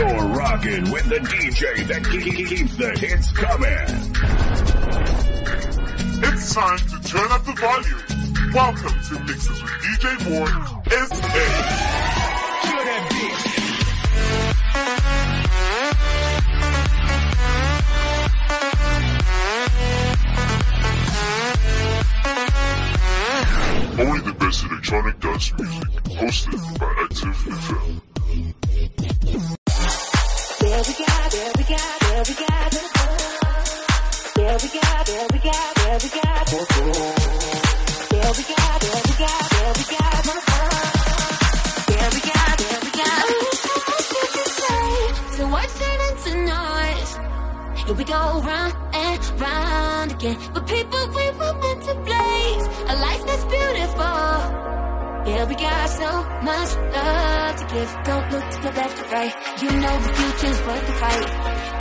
You're rocking with the DJ that keeps the hits coming. It's time to turn up the volume. Welcome to Mixes with DJ Moore SA. Only the best electronic dance music. Hosted by Active FM. We go, round and round again. But people we were meant to blaze we got so much love to give. Don't look to the left or right. You know the future's worth the fight.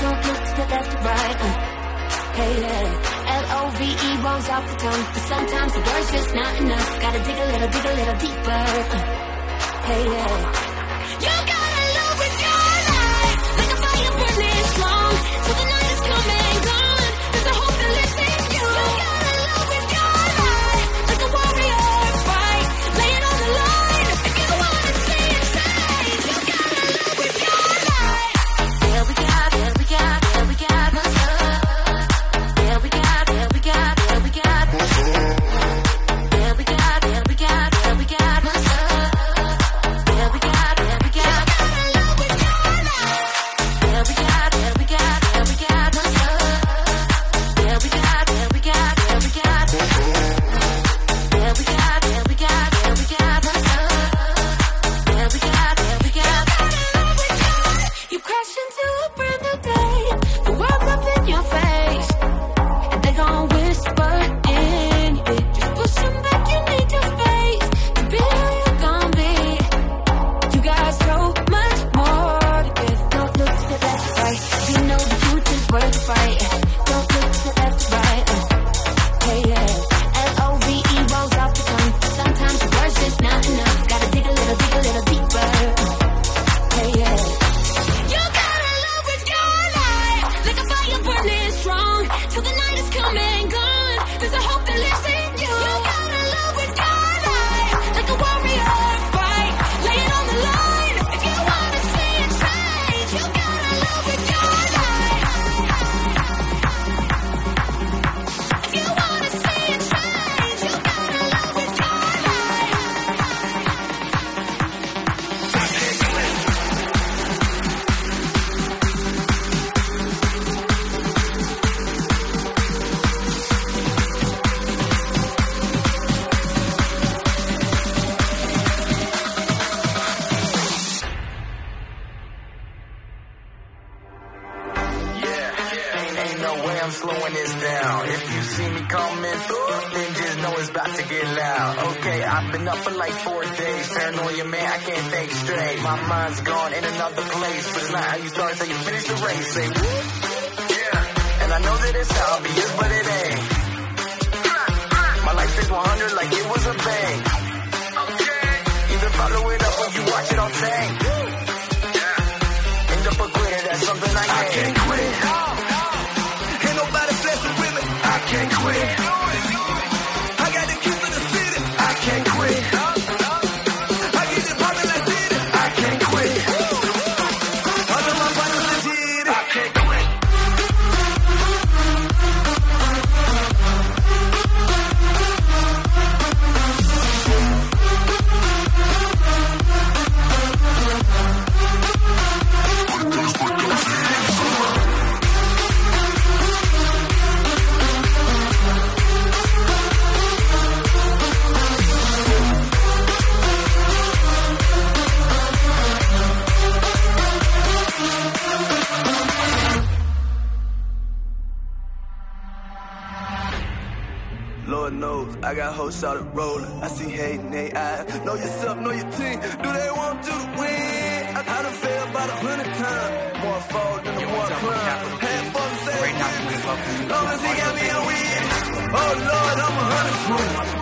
Don't look to the left or right. Uh, hey, yeah. L-O-V-E rolls off the tongue. But sometimes the word's just not enough. Gotta dig a little, dig a little deeper. Uh, hey, yeah. You gotta love with your life. Like a fire burning strong. Till the night I'm slowing this down. If you see me coming through, then just know it's about to get loud. Okay, I've been up for like four days. Paranoia, man, I can't think straight. My mind's gone in another place, but it's not how you start till you finish the race. Say, whoop. Yeah, and I know that it's obvious, but it ain't. My life is 100 like it was a bank. Okay, either follow it up or I whole shot rolling. I see hate in their eyes. Know yourself, know your team. Do they want you to win? I, I done failed about a hundred times. More fall than the more climb. Half fuck say Long as he got me, I win. Oh Lord, I'm a hundred proof.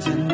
Sounds anew.